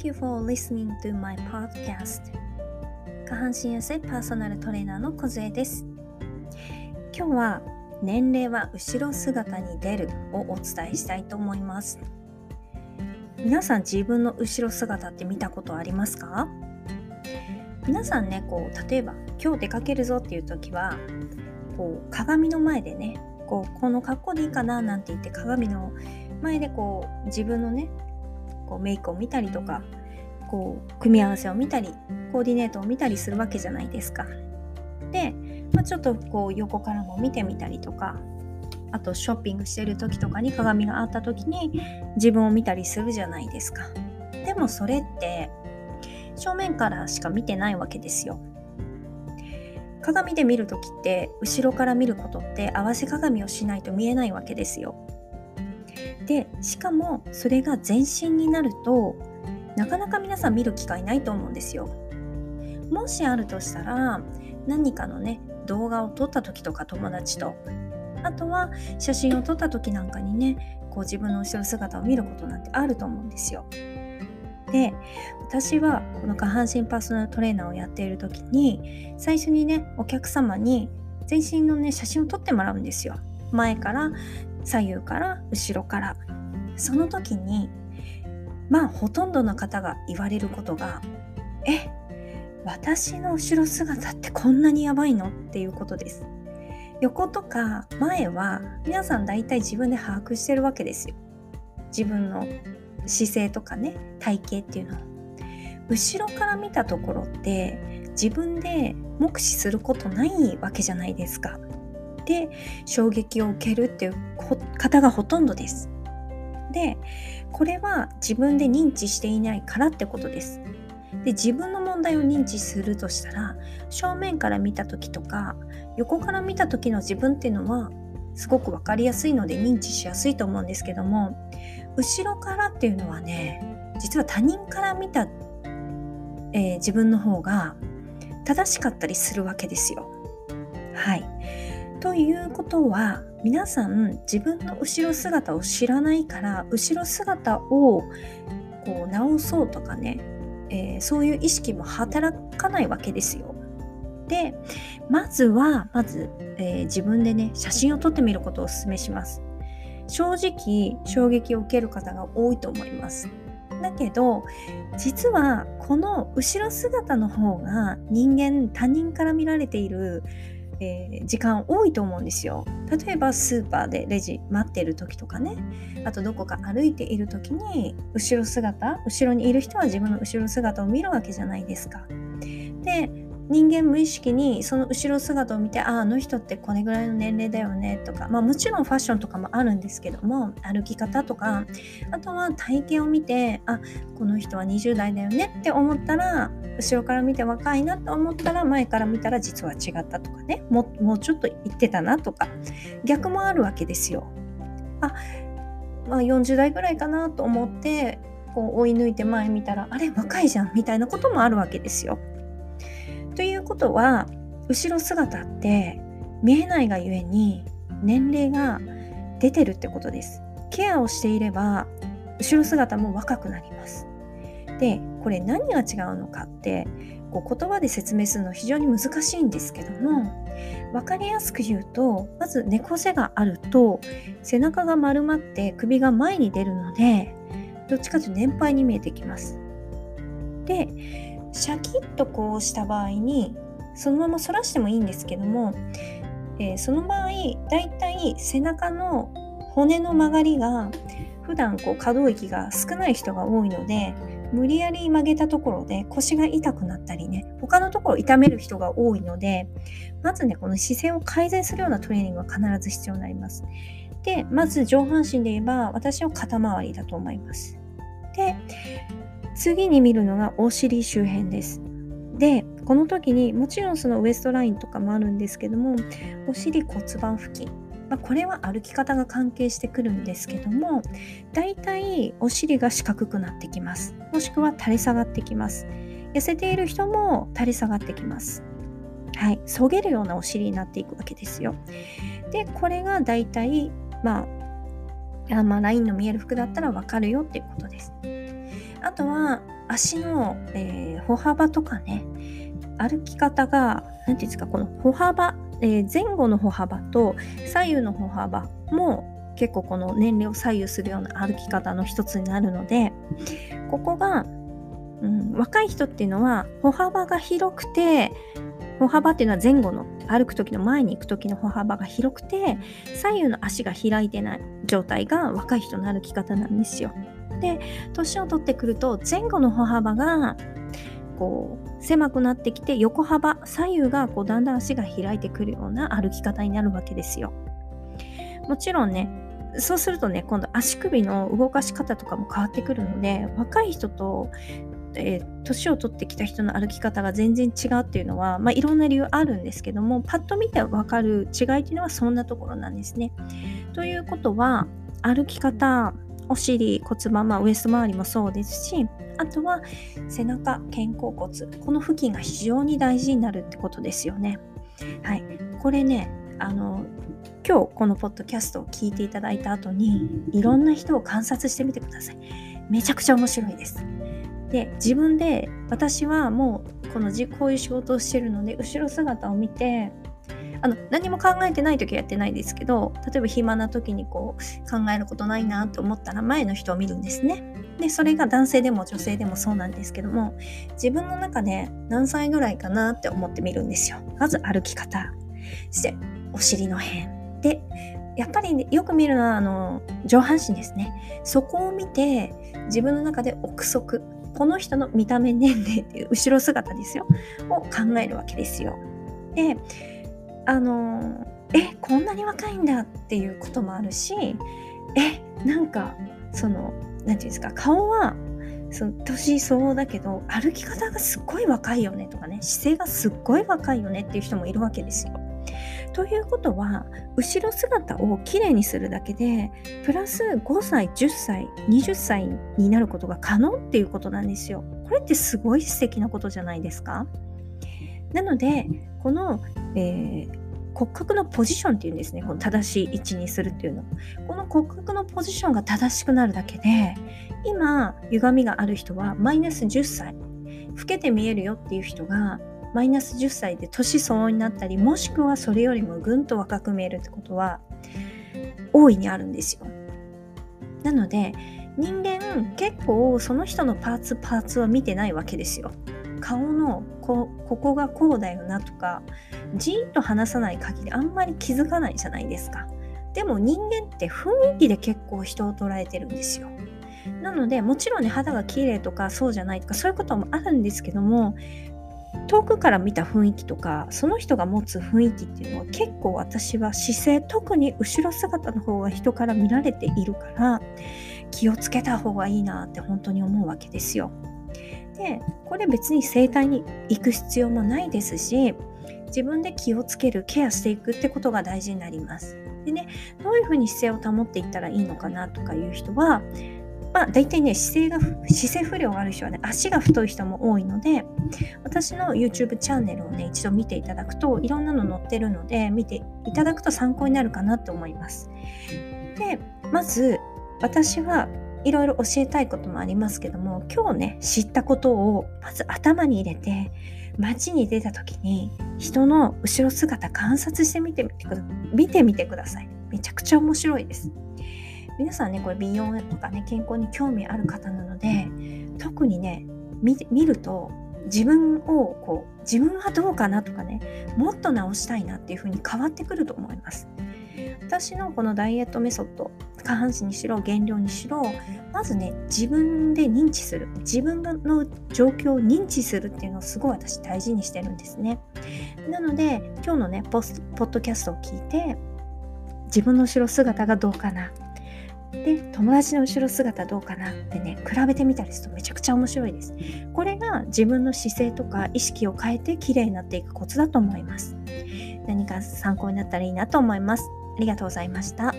Thank you for listening to my podcast. 下半身痩せパーソナルトレーナーの小杖です。今日は年齢は後ろ姿に出るをお伝えしたいと思います。皆さん自分の後ろ姿って見たことありますか？皆さんねこう例えば今日出かけるぞっていう時はこう鏡の前でねこうこの格好でいいかななんて言って鏡の前でこう自分のねこうメイクを見たりとかこう組み合わせを見たりコーディネートを見たりするわけじゃないですか。で、まあ、ちょっとこう横からも見てみたりとかあとショッピングしてる時とかに鏡があった時に自分を見たりするじゃないですか。でもそれって正面からしか見てないわけですよ。鏡で見る時って後ろから見ることって合わせ鏡をしないと見えないわけですよ。でしかもそれが全身になるとなかなか皆さん見る機会ないと思うんですよ。もしあるとしたら何かのね動画を撮った時とか友達とあとは写真を撮った時なんかにねこう自分の後ろ姿を見ることなんてあると思うんですよ。で私はこの下半身パーソナルトレーナーをやっている時に最初にねお客様に全身のね写真を撮ってもらうんですよ。前から左右から後ろからその時にまあほとんどの方が言われることが「え私の後ろ姿ってこんなにやばいの?」っていうことです。横とか前は皆さん大体自分で把握してるわけですよ。自分の姿勢とかね体型っていうのは。後ろから見たところって自分で目視することないわけじゃないですか。で衝撃を受けるっていう方がほとんどです。でこれは自分で認知していないからってことです。で自分の問題を認知するとしたら正面から見た時とか横から見た時の自分っていうのはすごく分かりやすいので認知しやすいと思うんですけども後ろからっていうのはね実は他人から見た、えー、自分の方が正しかったりするわけですよ。はい。ということは皆さん自分の後ろ姿を知らないから後ろ姿をこう直そうとかね、えー、そういう意識も働かないわけですよ。でまずはまず、えー、自分でね写真を撮ってみることをお勧めします。正直衝撃を受ける方が多いと思います。だけど実はこの後ろ姿の方が人間他人から見られているえー、時間多いと思うんですよ。例えばスーパーでレジ待ってる時とかねあとどこか歩いている時に後ろ姿後ろにいる人は自分の後ろ姿を見るわけじゃないですか。で人間無意識にその後ろ姿を見てあああの人ってこれぐらいの年齢だよねとか、まあ、もちろんファッションとかもあるんですけども歩き方とかあとは体型を見てあこの人は20代だよねって思ったら後ろから見て若いなと思ったら前から見たら実は違ったとかねももうちょっと言ってたなとか逆もあるわけですよ。あまあ、40代ぐらいかなと思ってこう追い抜いて前見たらあれ若いじゃんみたいなこともあるわけですよ。ことは後ろ姿って見えないがゆえに年齢が出てるってことです。ケアをしていれば後ろ姿も若くなります。でこれ何が違うのかってこう言葉で説明するの非常に難しいんですけども分かりやすく言うとまず猫背があると背中が丸まって首が前に出るのでどっちかというと年配に見えてきます。でシャキッとこうした場合にそのまま反らしてもいいんですけども、えー、その場合だいたい背中の骨の曲がりが普段こう可動域が少ない人が多いので無理やり曲げたところで腰が痛くなったりね他のところを痛める人が多いのでまずねこの姿勢を改善するようなトレーニングは必ず必要になります。でまず上半身で言えば私は肩周りだと思います。で次に見るのがお尻周辺です。で、この時にもちろんそのウエストラインとかもあるんですけども、お尻骨盤付近。まあ、これは歩き方が関係してくるんですけども、だいたいお尻が四角くなってきます。もしくは垂れ下がってきます。痩せている人も垂れ下がってきます。はい、そげるようなお尻になっていくわけですよ。で、これがだいたい、まあ、まあ、ラインの見える服だったらわかるよっていうことです。あとは足の、えー、歩幅とかね歩き方が何て言うんですかこの歩幅、えー、前後の歩幅と左右の歩幅も結構この年齢を左右するような歩き方の一つになるのでここが、うん、若い人っていうのは歩幅が広くて歩幅っていうのは前後の歩く時の前に行く時の歩幅が広くて左右の足が開いてない状態が若い人の歩き方なんですよ。で年を取ってくると前後の歩幅がこう狭くなってきて横幅左右がこうだんだん足が開いてくるような歩き方になるわけですよ。もちろんねそうするとね今度足首の動かし方とかも変わってくるので若い人とえー、年を取ってきた人の歩き方が全然違うっていうのは、まあ、いろんな理由あるんですけどもパッと見て分かる違いっていうのはそんなところなんですね。ということは歩き方お尻骨盤、まあ、ウエスト周りもそうですしあとは背中肩甲骨この付近が非常に大事になるってことですよね。はい、これねあの今日このポッドキャストを聞いていただいた後にいろんな人を観察してみてください。めちゃくちゃ面白いです。で自分で私はもうこのこういう仕事をしてるので後ろ姿を見てあの何も考えてない時はやってないですけど例えば暇な時にこう考えることないなと思ったら前の人を見るんですね。でそれが男性でも女性でもそうなんですけども自分の中で何歳ぐらいかなって思ってみるんですよ。まず歩き方そしてお尻の辺でやっぱり、ね、よく見るのはあの上半身ですね。そこを見て自分の中で憶測この人の見た目年齢っていう後ろ姿ですよを考えるわけですよ。であのえこんなに若いんだっていうこともあるしえなんかその何て言うんですか顔はその年相応だけど歩き方がすっごい若いよねとかね姿勢がすっごい若いよねっていう人もいるわけですよ。ということは後ろ姿をきれいにするだけでプラス5歳10歳20歳になることが可能っていうことなんですよ。これってすごい素敵なことじゃないですかなのでこの、えー骨格のポジションっていうんですねこの正しい位置にするっていうのこの骨格のポジションが正しくなるだけで今歪みがある人はマイナス10歳老けて見えるよっていう人がマイナス10歳で年相応になったりもしくはそれよりもぐんと若く見えるってことは大いにあるんですよ。なので人間結構その人のパーツパーツは見てないわけですよ。顔のこここがこうだよなとかじーっと話さない限りあんまり気づかないじゃないですか。でも人間って雰囲気で結構人を捉えてるんですよ。なのでもちろんね肌が綺麗とかそうじゃないとかそういうこともあるんですけども遠くから見た雰囲気とかその人が持つ雰囲気っていうのは結構私は姿勢特に後ろ姿の方が人から見られているから気をつけた方がいいなって本当に思うわけですよ。でこれ別に整体に行く必要もないですし自分で気をつけるケアしていくってことが大事になります。でねどういうふうに姿勢を保っていったらいいのかなとかいう人はまあ、大体ね姿勢が姿勢不良がある人はね足が太い人も多いので私の YouTube チャンネルをね一度見ていただくといろんなの載ってるので見ていただくと参考になるかなと思いますでまず私はいろいろ教えたいこともありますけども今日ね知ったことをまず頭に入れて街に出た時に人の後ろ姿観察してみてみてくだ見てみてください。めちゃくちゃ面白いです。皆さんねこれ美容とかね健康に興味ある方なので特にね見ると自分をこう自分はどうかなとかねもっと直したいなっていう風に変わってくると思います。私のこのダイエットメソッド下半身にしろ減量にしろまずね自分で認知する。自分の状況を認知するっていうのをすごい私大事にしてるんですね。なので今日のねポスポッドキャストを聞いて自分の後ろ姿がどうかな。で友達の後ろ姿どうかな。ってね比べてみたりするとめちゃくちゃ面白いです。これが自分の姿勢とか意識を変えて綺麗になっていくコツだと思います。何か参考になったらいいなと思います。ありがとうございました。